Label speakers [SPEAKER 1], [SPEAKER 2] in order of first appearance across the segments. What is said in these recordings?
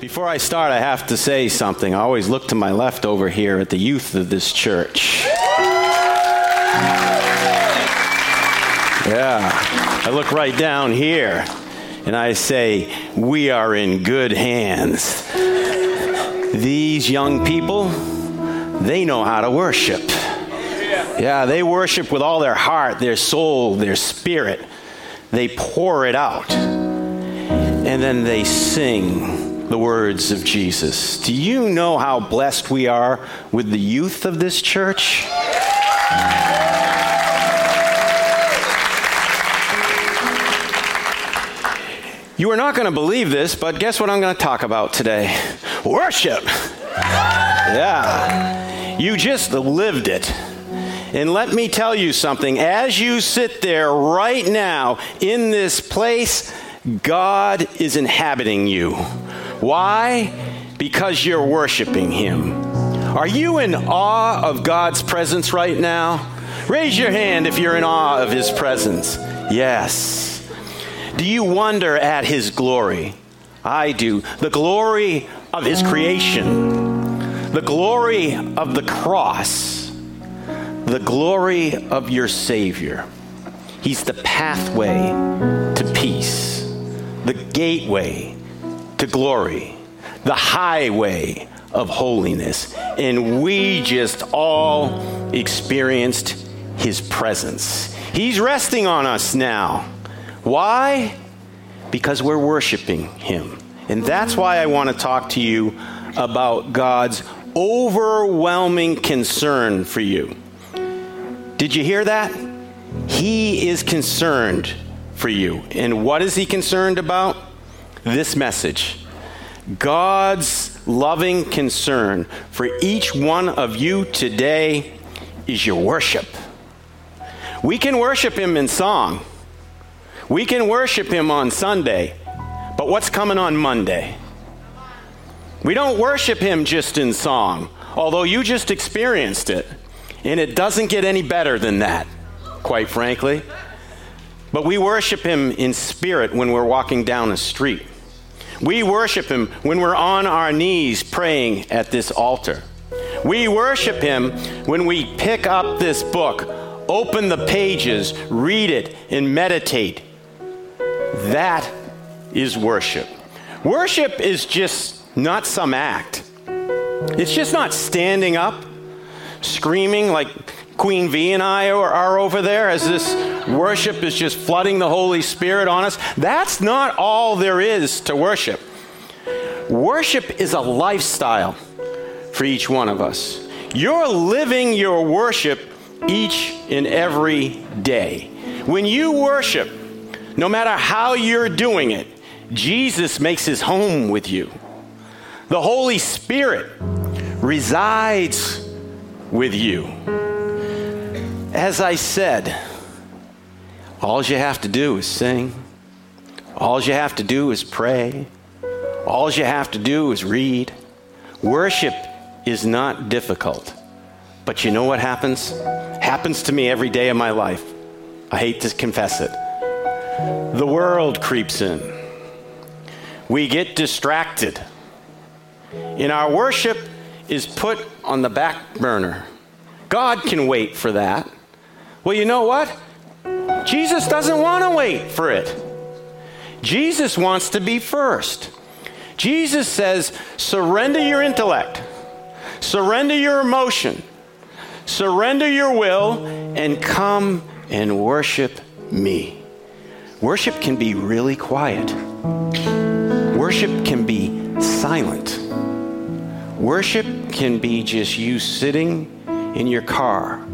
[SPEAKER 1] Before I start, I have to say something. I always look to my left over here at the youth of this church. Yeah. I look right down here and I say, We are in good hands. These young people, they know how to worship. Yeah, they worship with all their heart, their soul, their spirit. They pour it out. And then they sing the words of Jesus. Do you know how blessed we are with the youth of this church? You are not going to believe this, but guess what I'm going to talk about today? Worship. Yeah. You just lived it. And let me tell you something as you sit there right now in this place, God is inhabiting you. Why? Because you're worshiping Him. Are you in awe of God's presence right now? Raise your hand if you're in awe of His presence. Yes. Do you wonder at His glory? I do. The glory of His creation, the glory of the cross, the glory of your Savior. He's the pathway to peace, the gateway to glory, the highway of holiness. And we just all experienced His presence. He's resting on us now. Why? Because we're worshiping Him. And that's why I want to talk to you about God's overwhelming concern for you. Did you hear that? He is concerned for you. And what is He concerned about? This message. God's loving concern for each one of you today is your worship. We can worship Him in song. We can worship Him on Sunday, but what's coming on Monday? We don't worship Him just in song, although you just experienced it. And it doesn't get any better than that, quite frankly. But we worship Him in spirit when we're walking down a street. We worship Him when we're on our knees praying at this altar. We worship Him when we pick up this book, open the pages, read it, and meditate that is worship. Worship is just not some act. It's just not standing up, screaming like Queen V and I are, are, over there as this worship is just flooding the Holy Spirit on us. That's not all there is to worship. Worship is a lifestyle for each one of us. You're living your worship each and every day. When you worship, no matter how you're doing it, Jesus makes his home with you. The Holy Spirit resides with you. As I said, all you have to do is sing. All you have to do is pray. All you have to do is read. Worship is not difficult. But you know what happens? Happens to me every day of my life. I hate to confess it the world creeps in. We get distracted. And our worship is put on the back burner. God can wait for that. Well, you know what? Jesus doesn't want to wait for it. Jesus wants to be first. Jesus says, surrender your intellect, surrender your emotion, surrender your will, and come and worship me. Worship can be really quiet. Worship can be silent. Worship can be just you sitting in your car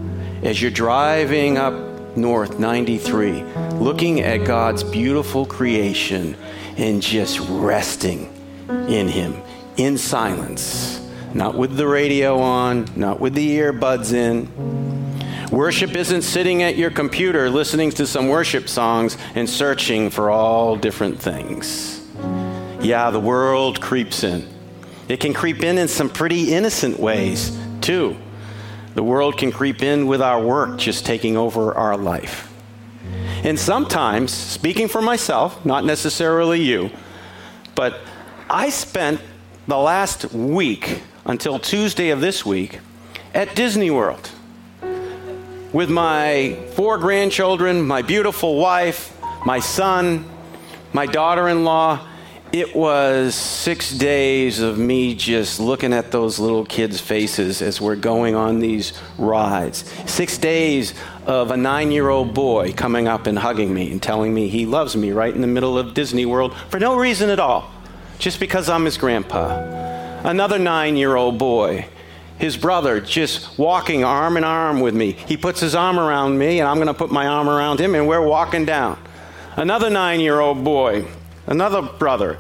[SPEAKER 1] as you're driving up North 93, looking at God's beautiful creation and just resting in Him in silence. Not with the radio on, not with the earbuds in Worship isn't sitting at your computer listening to some worship songs and searching for all different things. Yeah, the world creeps in. It can creep in in some pretty innocent ways, too. The world can creep in with our work just taking over our life. And sometimes, speaking for myself, not necessarily you, but I spent the last week until Tuesday of this week at Disney World with my four grandchildren, my beautiful wife, my son, my daughter in law. It was six days of me just looking at those little kids' faces as we're going on these rides. Six days of a nine year old boy coming up and hugging me and telling me he loves me right in the middle of Disney World for no reason at all, just because I'm his grandpa another nine year old boy, his brother, just walking arm in arm with me. He puts his arm around me, and I'm going to put my arm around him, and we're walking down. Another nine year old boy, another brother,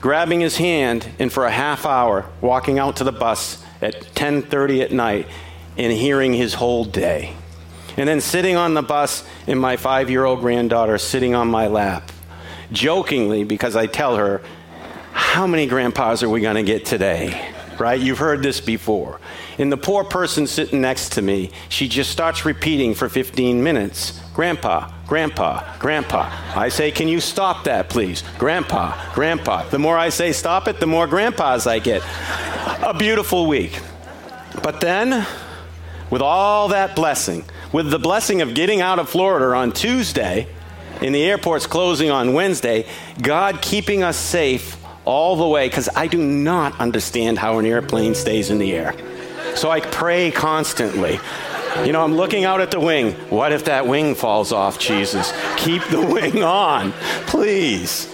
[SPEAKER 1] grabbing his hand, and for a half hour, walking out to the bus at 10:30 at night and hearing his whole day. And then sitting on the bus, and my five year old granddaughter sitting on my lap, jokingly, because I tell her, how many grandpas are we going to get today? Right? You've heard this before. And the poor person sitting next to me, she just starts repeating for 15 minutes Grandpa, Grandpa, Grandpa. I say, Can you stop that, please? Grandpa, Grandpa. The more I say stop it, the more grandpas I get. A beautiful week. But then, with all that blessing, with the blessing of getting out of Florida on Tuesday, in the airport's closing on Wednesday, God keeping us safe all the way because I do not understand how an airplane stays in the air. So I pray constantly. You know, I'm looking out at the wing. What if that wing falls off, Jesus? Keep the wing on, please.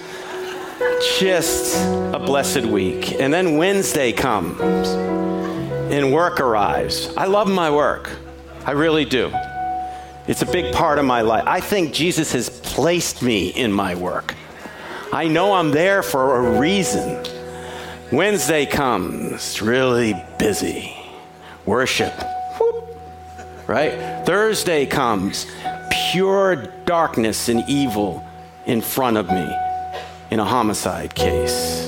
[SPEAKER 1] Just a blessed week. And then Wednesday comes and work arrives. I love my work. I really do. It's a big part of my life. I think Jesus has placed me in my work. I know I'm there for a reason. Wednesday comes, really busy. Worship. Right? Thursday comes, pure darkness and evil in front of me in a homicide case.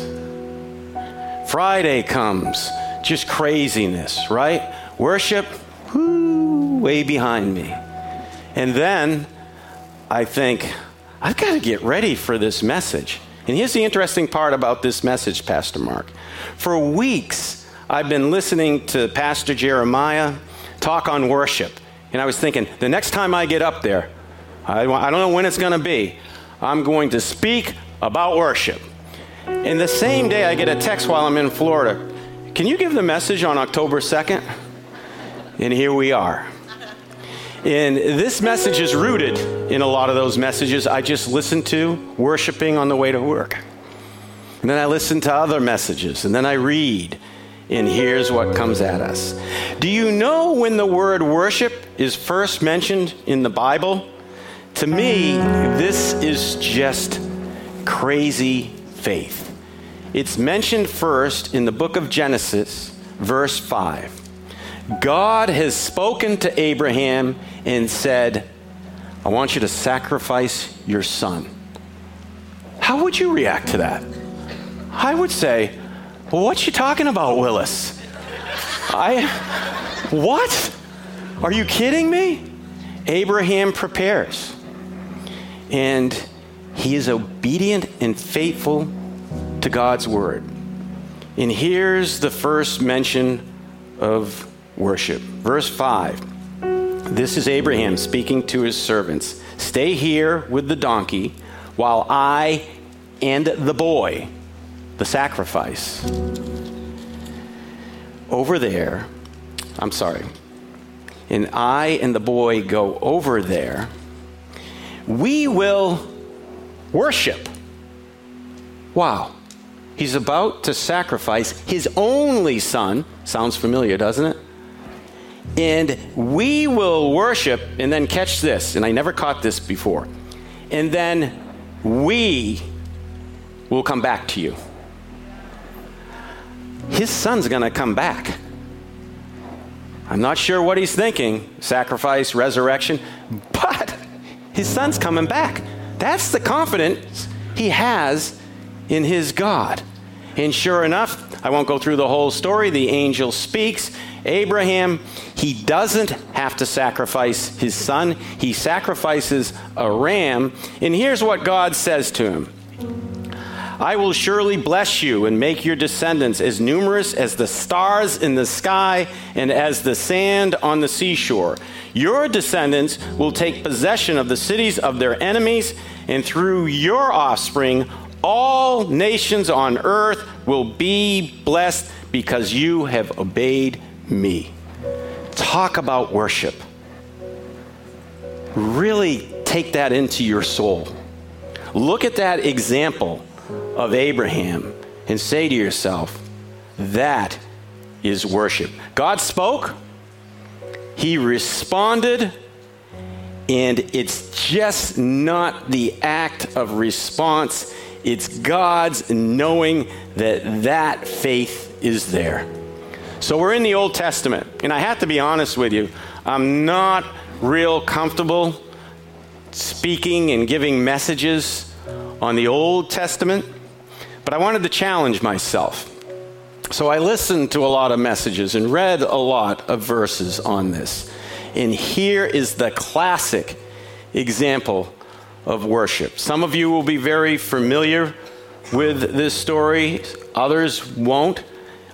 [SPEAKER 1] Friday comes, just craziness, right? Worship, whoo, way behind me. And then I think, I've got to get ready for this message. And here's the interesting part about this message, Pastor Mark. For weeks, I've been listening to Pastor Jeremiah talk on worship. And I was thinking, the next time I get up there, I, I don't know when it's going to be, I'm going to speak about worship. And the same day, I get a text while I'm in Florida Can you give the message on October 2nd? And here we are. And this message is rooted in a lot of those messages I just listened to worshiping on the way to work. And then I listen to other messages, and then I read, and here's what comes at us. Do you know when the word worship is first mentioned in the Bible? To me, this is just crazy faith. It's mentioned first in the book of Genesis, verse 5. God has spoken to Abraham and said, I want you to sacrifice your son. How would you react to that? I would say, well, what you talking about, Willis? I what? Are you kidding me? Abraham prepares. And he is obedient and faithful to God's word. And here's the first mention of worship. Verse 5 This is Abraham speaking to his servants Stay here with the donkey while I and the boy, the sacrifice, over there. I'm sorry. And I and the boy go over there. We will worship. Wow. He's about to sacrifice his only son. Sounds familiar, doesn't it? And we will worship, and then catch this, and I never caught this before. And then we will come back to you. His son's going to come back. I'm not sure what he's thinking sacrifice, resurrection, but his son's coming back. That's the confidence he has in his God. And sure enough, I won't go through the whole story. The angel speaks. Abraham, he doesn't have to sacrifice his son, he sacrifices a ram. And here's what God says to him I will surely bless you and make your descendants as numerous as the stars in the sky and as the sand on the seashore. Your descendants will take possession of the cities of their enemies, and through your offspring, all nations on earth will be blessed because you have obeyed me. Talk about worship. Really take that into your soul. Look at that example of Abraham and say to yourself, that is worship. God spoke, He responded, and it's just not the act of response, it's God's knowing that that faith is there. So we're in the Old Testament, and I have to be honest with you, I'm not real comfortable speaking and giving messages on the Old Testament, but I wanted to challenge myself. So I listened to a lot of messages and read a lot of verses on this. And here is the classic example of worship. Some of you will be very familiar with this story, others won't.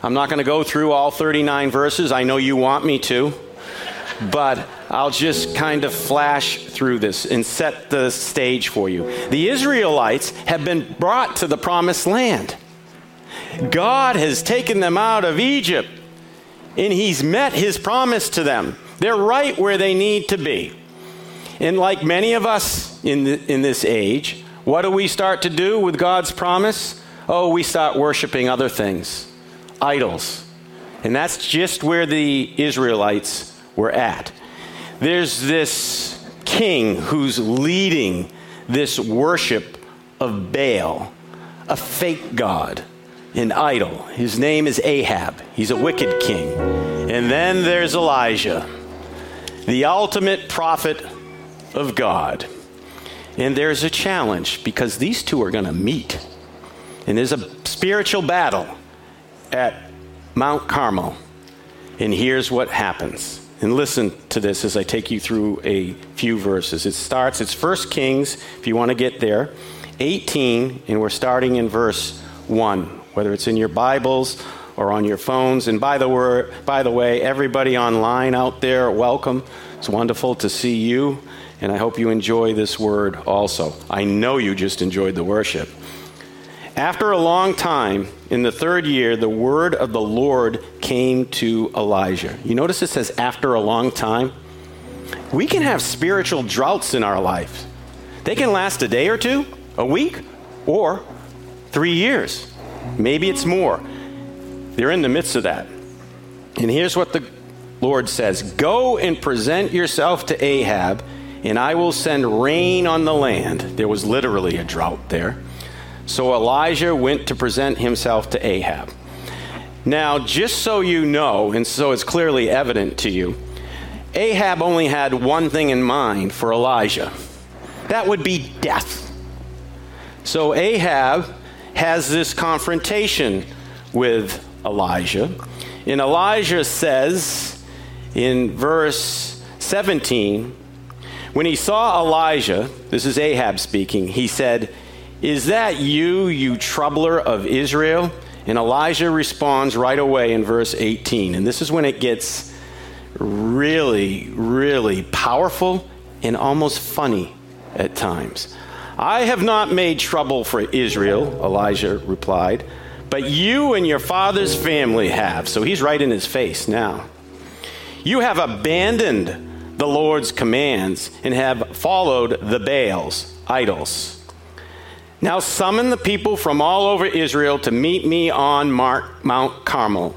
[SPEAKER 1] I'm not going to go through all 39 verses. I know you want me to. But I'll just kind of flash through this and set the stage for you. The Israelites have been brought to the promised land. God has taken them out of Egypt and He's met His promise to them. They're right where they need to be. And like many of us in, the, in this age, what do we start to do with God's promise? Oh, we start worshiping other things, idols. And that's just where the Israelites were at. There's this king who's leading this worship of Baal, a fake god, an idol. His name is Ahab. He's a wicked king. And then there's Elijah, the ultimate prophet of God. And there's a challenge because these two are going to meet. And there's a spiritual battle at Mount Carmel. And here's what happens. And listen to this as I take you through a few verses. It starts, it's 1 Kings, if you want to get there, 18, and we're starting in verse 1, whether it's in your Bibles or on your phones. And by the, word, by the way, everybody online out there, welcome. It's wonderful to see you, and I hope you enjoy this word also. I know you just enjoyed the worship. After a long time, in the third year, the word of the Lord came to Elijah. You notice it says, after a long time? We can have spiritual droughts in our life. They can last a day or two, a week, or three years. Maybe it's more. They're in the midst of that. And here's what the Lord says Go and present yourself to Ahab, and I will send rain on the land. There was literally a drought there. So Elijah went to present himself to Ahab. Now, just so you know, and so it's clearly evident to you, Ahab only had one thing in mind for Elijah that would be death. So Ahab has this confrontation with Elijah. And Elijah says in verse 17, when he saw Elijah, this is Ahab speaking, he said, is that you, you troubler of Israel? And Elijah responds right away in verse 18. And this is when it gets really, really powerful and almost funny at times. I have not made trouble for Israel, Elijah replied, but you and your father's family have. So he's right in his face now. You have abandoned the Lord's commands and have followed the Baals, idols. Now summon the people from all over Israel to meet me on Mount Carmel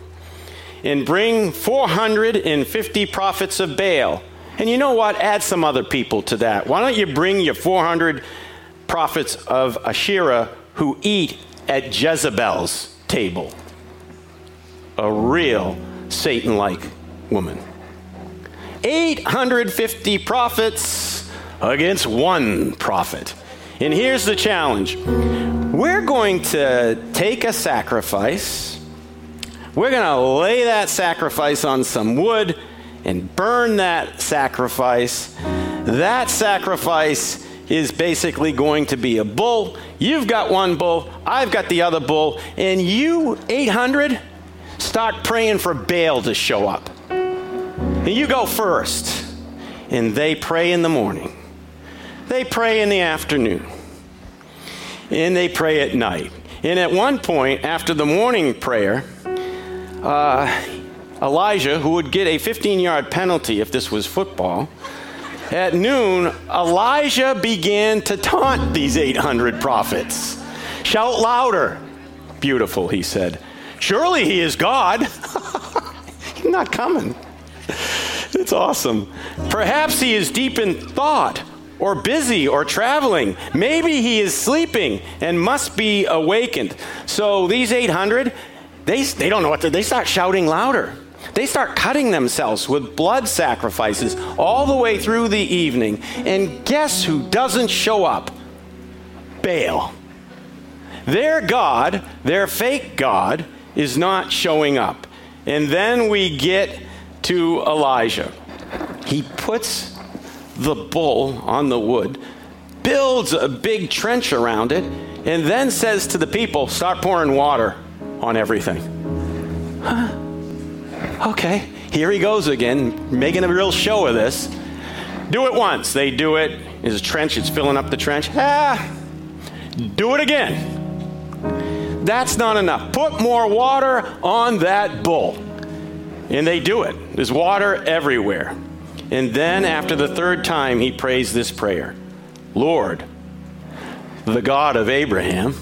[SPEAKER 1] and bring 450 prophets of Baal. And you know what? Add some other people to that. Why don't you bring your 400 prophets of Asherah who eat at Jezebel's table? A real Satan like woman. 850 prophets against one prophet. And here's the challenge we're going to take a sacrifice, we're going to lay that sacrifice on some wood and burn that sacrifice. That sacrifice is basically going to be a bull. You've got one bull, I've got the other bull, and you, 800, start praying for Baal to show up. And you go first. And they pray in the morning, they pray in the afternoon, and they pray at night. And at one point, after the morning prayer, uh, Elijah, who would get a 15 yard penalty if this was football, at noon, Elijah began to taunt these 800 prophets. Shout louder. Beautiful, he said. Surely he is God. He's not coming. It's awesome. Perhaps he is deep in thought or busy or traveling. Maybe he is sleeping and must be awakened. So these 800, they, they don't know what to, they start shouting louder. They start cutting themselves with blood sacrifices all the way through the evening. And guess who doesn't show up? Baal. Their God, their fake God, is not showing up. And then we get to Elijah. He puts the bull on the wood, builds a big trench around it, and then says to the people, Start pouring water on everything. Huh? Okay, here he goes again, making a real show of this. Do it once. They do it. Is a trench, it's filling up the trench. Ah, do it again. That's not enough. Put more water on that bull. And they do it. There's water everywhere. And then after the third time, he prays this prayer Lord, the God of Abraham,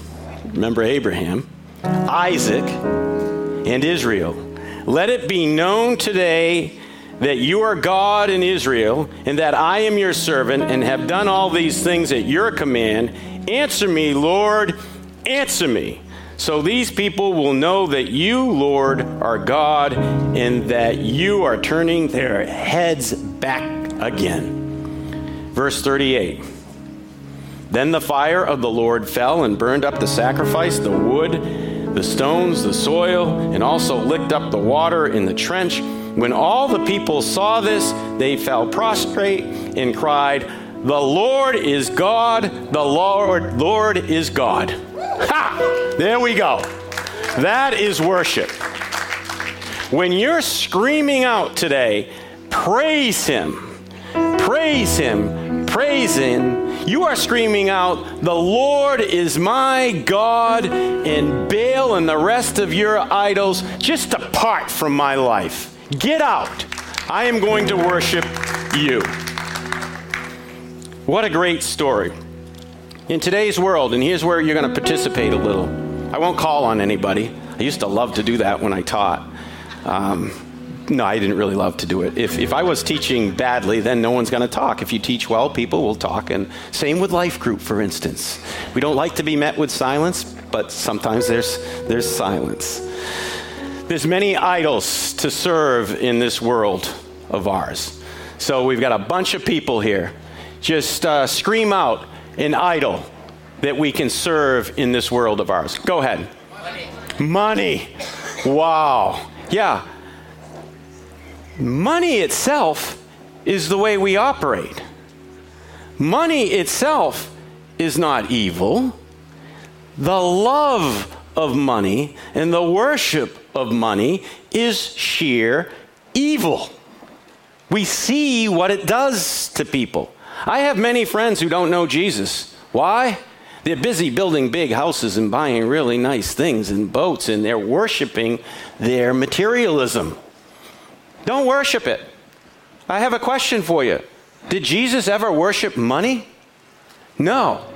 [SPEAKER 1] remember Abraham, Isaac, and Israel let it be known today that you are God in Israel, and that I am your servant, and have done all these things at your command. Answer me, Lord, answer me. So these people will know that you, Lord, are God, and that you are turning their heads back again. Verse 38. Then the fire of the Lord fell and burned up the sacrifice, the wood, the stones, the soil, and also licked up the water in the trench. When all the people saw this, they fell prostrate and cried, The Lord is God, the Lord, Lord is God. Ha! There we go. That is worship. When you're screaming out today, praise Him, praise Him, praise Him you are screaming out, The Lord is my God, and Baal and the rest of your idols just depart from my life. Get out. I am going to worship you. What a great story. In today's world, and here's where you're going to participate a little. I won't call on anybody. I used to love to do that when I taught. Um, no, I didn't really love to do it. If, if I was teaching badly, then no one's going to talk. If you teach well, people will talk. And same with life group, for instance. We don't like to be met with silence, but sometimes there's, there's silence. There's many idols to serve in this world of ours. So we've got a bunch of people here. Just uh, scream out an idol that we can serve in this world of ours. Go ahead. Money. Money. Wow. Yeah. Money itself is the way we operate. Money itself is not evil. The love of money and the worship of money is sheer evil. We see what it does to people. I have many friends who don't know Jesus. Why? They're busy building big houses and buying really nice things and boats, and they're worshiping their materialism. Don't worship it. I have a question for you. Did Jesus ever worship money? No.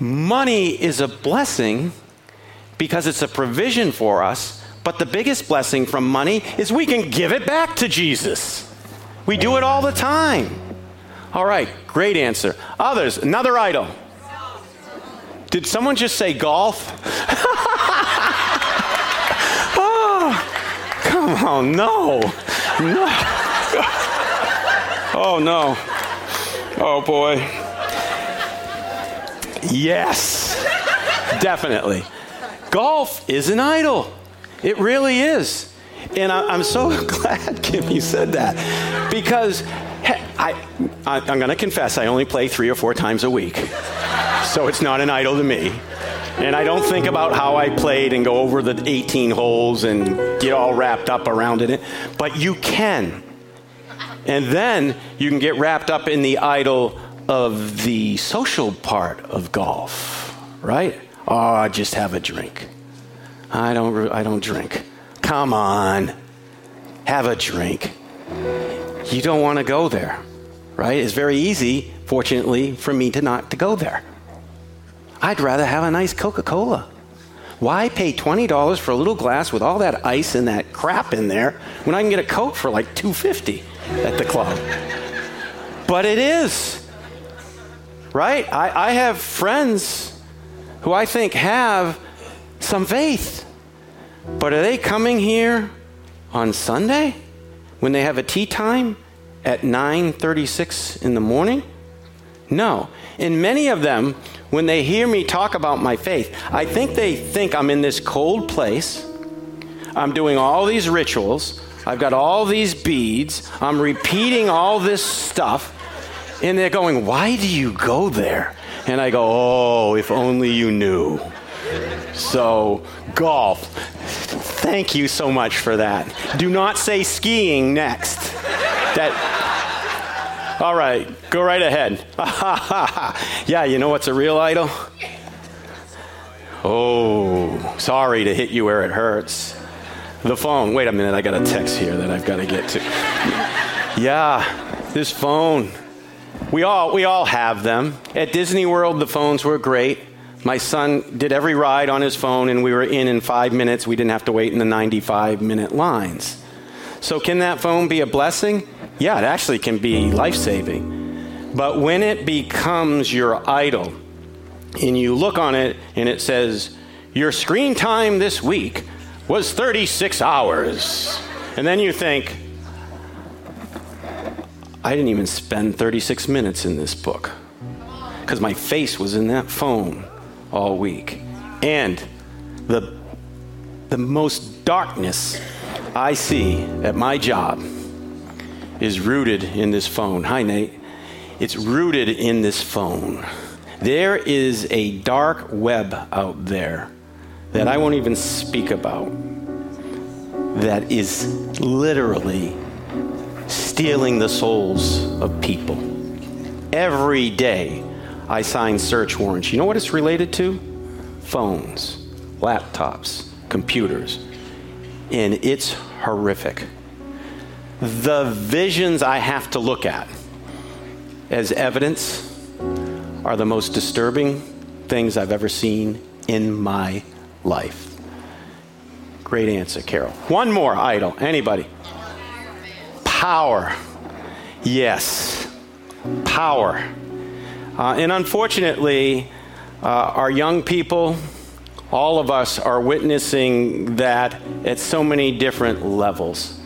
[SPEAKER 1] Money is a blessing because it's a provision for us, but the biggest blessing from money is we can give it back to Jesus. We do it all the time. All right, great answer. Others, another idol. Did someone just say golf? Oh, no. No. Oh, no. Oh, boy. Yes. Definitely. Golf is an idol. It really is. And I, am so glad, Kim, you said that. Because I, I, am going to confess, I only play three or four times a week. So it's not an idol to me. And I don't think about how I played and go over the 18 holes and get all wrapped up around it. But you can. And then you can get wrapped up in the idol of the social part of golf, right? Oh, I just have a drink. I don't, I don't drink. Come on, have a drink. You don't want to go there, right? It's very easy, fortunately, for me to not to go there. I'd rather have a nice Coca Cola. Why pay $20 for a little glass with all that ice and that crap in there when I can get a Coke for like 250 at the club? But it is. Right? I, I have friends who I think have some faith. But are they coming here on Sunday when they have a tee time at 9:36 in the morning? No. And many of them when they hear me talk about my faith, I think they think I'm in this cold place. I'm doing all these rituals. I've got all these beads. I'm repeating all this stuff. And they're going, Why do you go there? And I go, Oh, if only you knew. So, golf. Thank you so much for that. Do not say skiing next. That all right, go right ahead. yeah, you know what's a real idol? Oh, sorry to hit you where it hurts. The phone. Wait a minute, I got a text here that I've got to get to. Yeah, this phone. We all we all have them. At Disney World, the phones were great. My son did every ride on his phone, and we were in in five minutes. We didn't have to wait in the 95 minute lines. So, can that phone be a blessing? Yeah, it actually can be life saving. But when it becomes your idol, and you look on it and it says, Your screen time this week was 36 hours. And then you think, I didn't even spend 36 minutes in this book because my face was in that phone all week. And the, the most darkness I see at my job is rooted in this phone. Hi, Nate. It's rooted in this phone. There is a dark web out there that I won't even speak about that is literally stealing the souls of people. Every day I sign search warrants. You know what it's related to? Phones, laptops, computers. And it's horrific the visions I have to look at as evidence are the most disturbing things I've ever seen in my life. Great answer, Carol. One more idol. Anybody? Power. Yes. Power. Uh, and unfortunately, uh, our young people, all of us are witnessing that at so many different levels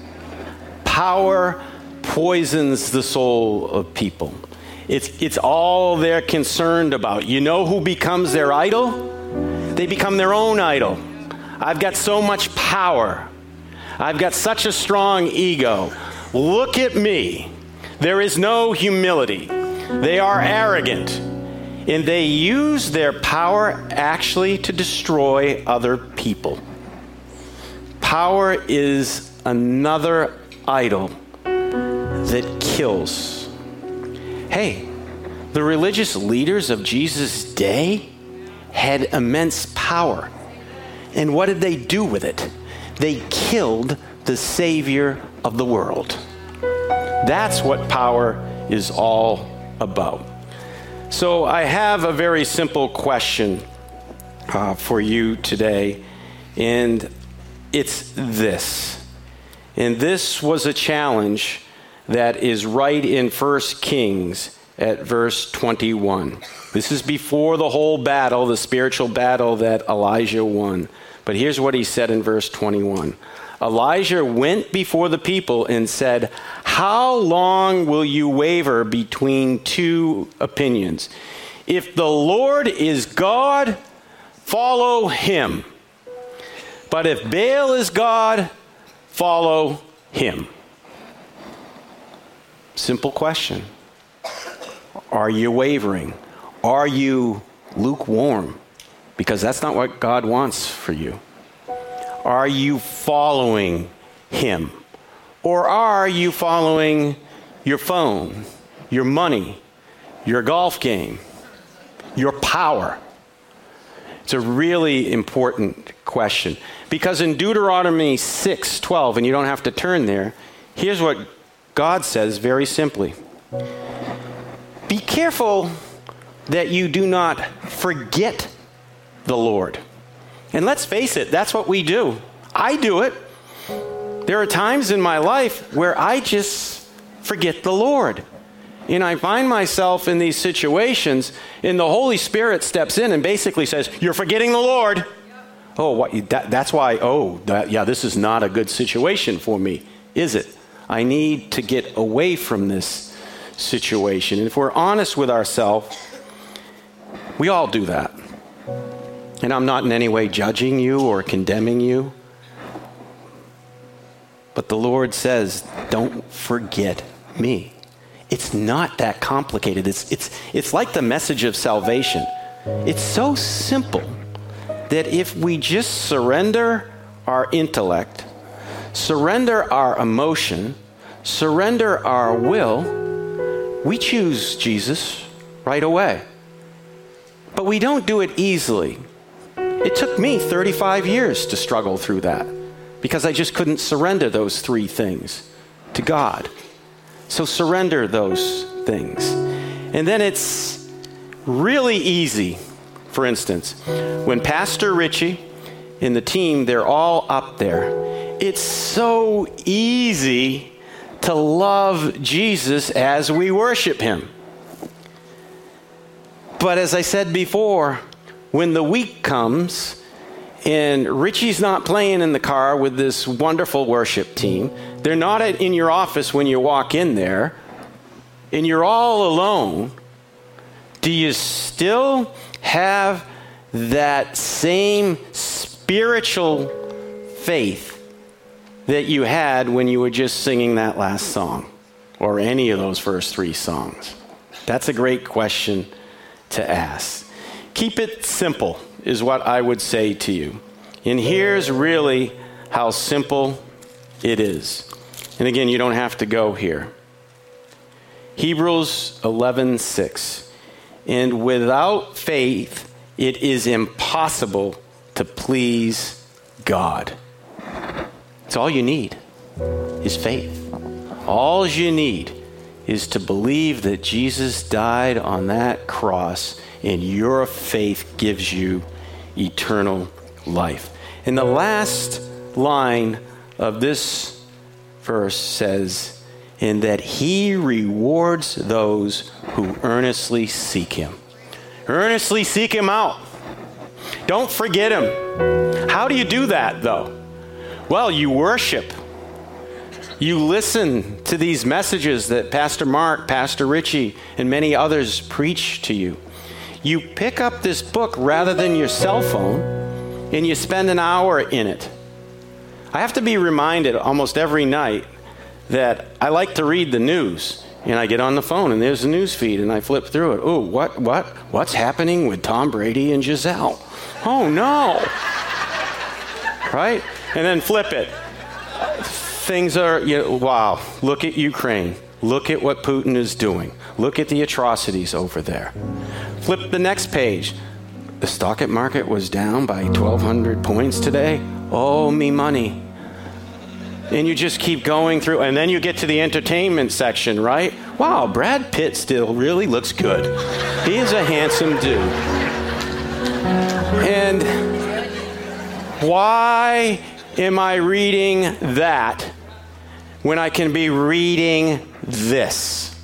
[SPEAKER 1] power poisons the soul of people. It's, it's all they're concerned about. You know who becomes their idol? They become their own idol. I've got so much power. I've got such a strong ego. Look at me. There is no humility. They are arrogant. And they use their power actually to destroy other people. Power is another idol that kills. Hey, the religious leaders of Jesus' day had immense power. And what did they do with it? They killed the Savior of the world. That's what power is all about. So, I have a very simple question uh, for you today, and it's this and this was a challenge that is right in 1 Kings at verse 21. This is before the whole battle, the spiritual battle that Elijah won. But here's what he said in verse 21 Elijah went before the people and said, How long will you waver between two opinions? If the Lord is God, follow him. But if Baal is God, follow him. Simple question. Are you wavering? Are you lukewarm? Because that's not what God wants for you. Are you following Him? Or are you following your phone, your money, your golf game, your power? It's a really important question. Because in Deuteronomy 6 12, and you don't have to turn there, here's what God says very simply Be careful that you do not forget the Lord. And let's face it, that's what we do. I do it. There are times in my life where I just forget the Lord. And I find myself in these situations, and the Holy Spirit steps in and basically says, You're forgetting the Lord. Oh, what, that, that's why, oh, that, yeah, this is not a good situation for me, is it? I need to get away from this situation. And if we're honest with ourselves, we all do that. And I'm not in any way judging you or condemning you. But the Lord says, don't forget me. It's not that complicated. It's, it's, it's like the message of salvation. It's so simple that if we just surrender our intellect, surrender our emotion, surrender our will, we choose Jesus right away. But we don't do it easily. It took me 35 years to struggle through that because I just couldn't surrender those three things to God. So surrender those things. And then it's really easy. For instance, when Pastor Richie and the team, they're all up there, it's so easy to love Jesus as we worship him. But as I said before, when the week comes and Richie's not playing in the car with this wonderful worship team, they're not in your office when you walk in there, and you're all alone, do you still have that same spiritual faith that you had when you were just singing that last song or any of those first three songs? That's a great question to ask. Keep it simple, is what I would say to you. And here's really how simple it is. And again, you don't have to go here. Hebrews 11:6. And without faith, it is impossible to please God. It's all you need is faith. All you need is to believe that Jesus died on that cross and your faith gives you eternal life. And the last line of this verse says, in that he rewards those who earnestly seek him. Earnestly seek him out. Don't forget him. How do you do that, though? Well, you worship. You listen to these messages that Pastor Mark, Pastor Richie, and many others preach to you. You pick up this book rather than your cell phone and you spend an hour in it. I have to be reminded almost every night that I like to read the news. And I get on the phone and there's a news feed and I flip through it. Oh, what, what, what's happening with Tom Brady and Gisele? Oh no. right? And then flip it. Things are, you know, wow, look at Ukraine. Look at what Putin is doing. Look at the atrocities over there. Flip the next page. The stock market was down by 1,200 points today. Oh, me money. And you just keep going through, and then you get to the entertainment section, right? Wow, Brad Pitt still really looks good. He is a handsome dude. And why am I reading that when I can be reading this?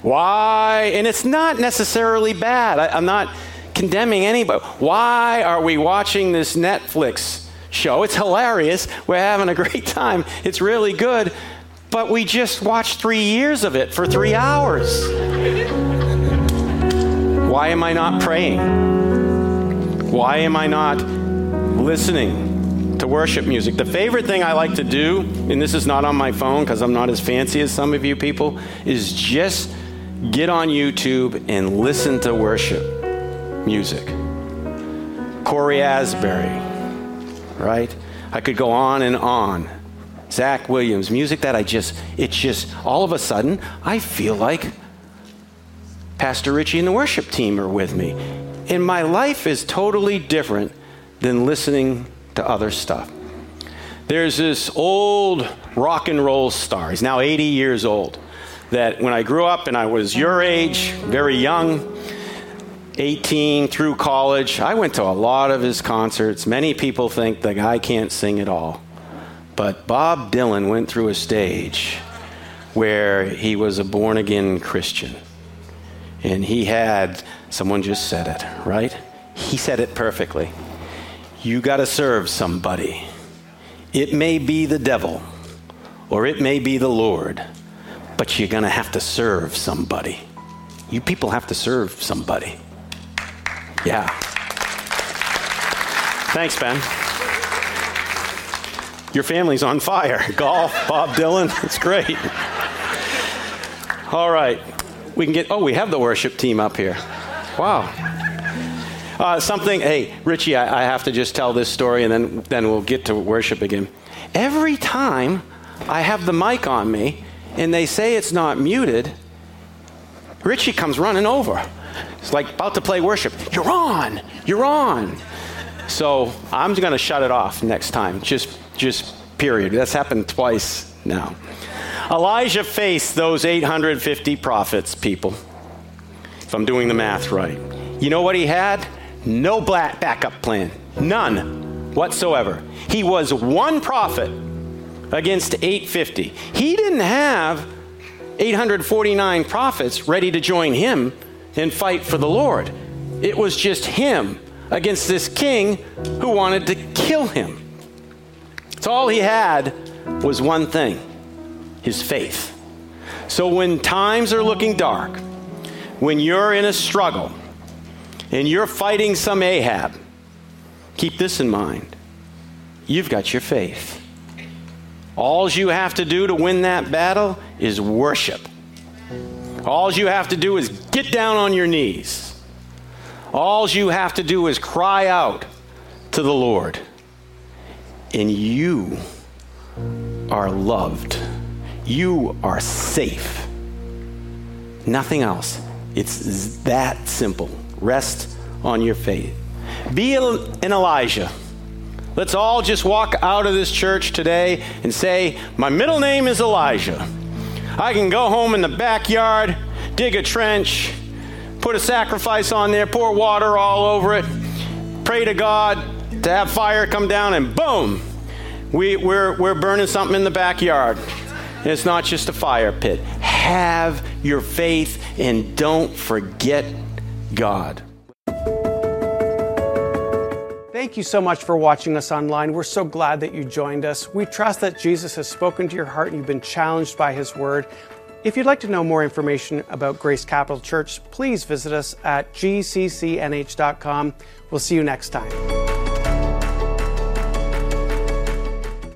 [SPEAKER 1] Why? And it's not necessarily bad. I, am not condemning anybody. Why are we watching this Netflix show? It's hilarious. We're having a great time. It's really good. But we just watched three years of it for three hours. Why am I not praying? Why am I not listening to worship music. The favorite thing I like to do, and this is not on my phone because I'm not as fancy as some of you people, is just get on YouTube and listen to worship music. Cory Asbury, right? I could go on and on. Zach Williams, music that I just, it's just, all of a sudden, I feel like Pastor Richie and the worship team are with me. And my life is totally different than listening to other stuff. There's this old rock and roll star. He's now 80 years old. That when I grew up and I was your age, very young, 18 through college, I went to a lot of his concerts. Many people think the guy can't sing at all. But Bob Dylan went through a stage where he was a born again Christian. And he had, someone just said it, right? He said it perfectly. You got to serve somebody. It may be the devil or it may be the Lord, but you're going to have to serve somebody. You people have to serve somebody. Yeah. Thanks, Ben. Your family's on fire. Golf, Bob Dylan, it's great. All right. We can get, oh, we have the worship team up here. Wow. Uh, something, hey, Richie, I, I, have to just tell this story and then, then we'll get to worship again. Every time I have the mic on me and they say it's not muted, Richie comes running over. It's like about to play worship. You're on, you're on. So I'm going to shut it off next time. Just, just period. That's happened twice now. Elijah faced those 850 prophets, people, if I'm doing the math right. You know what he had? No black backup plan. None whatsoever. He was one prophet against 850. He didn't have 849 prophets ready to join him and fight for the Lord. It was just him against this king who wanted to kill him. So all he had was one thing his faith. So when times are looking dark, when you're in a struggle, and you're fighting some Ahab, keep this in mind. You've got your faith. All you have to do to win that battle is worship. All you have to do is get down on your knees. All you have to do is cry out to the Lord. And you are loved. You are safe. Nothing else. It's that simple. Rest on your faith. Be an Elijah. Let's all just walk out of this church today and say, My middle name is Elijah. I can go home in the backyard, dig a trench, put a sacrifice on there, pour water all over it, pray to God to have fire come down, and boom, we, we're, we're burning something in the backyard. And it's not just a fire pit. Have your faith and don't forget God.
[SPEAKER 2] Thank you so much for watching us online. We're so glad that you joined us. We trust that Jesus has spoken to your heart and you've been challenged by his word. If you'd like to know more information about Grace Capital Church, please visit us at gccnh.com. We'll see you next time.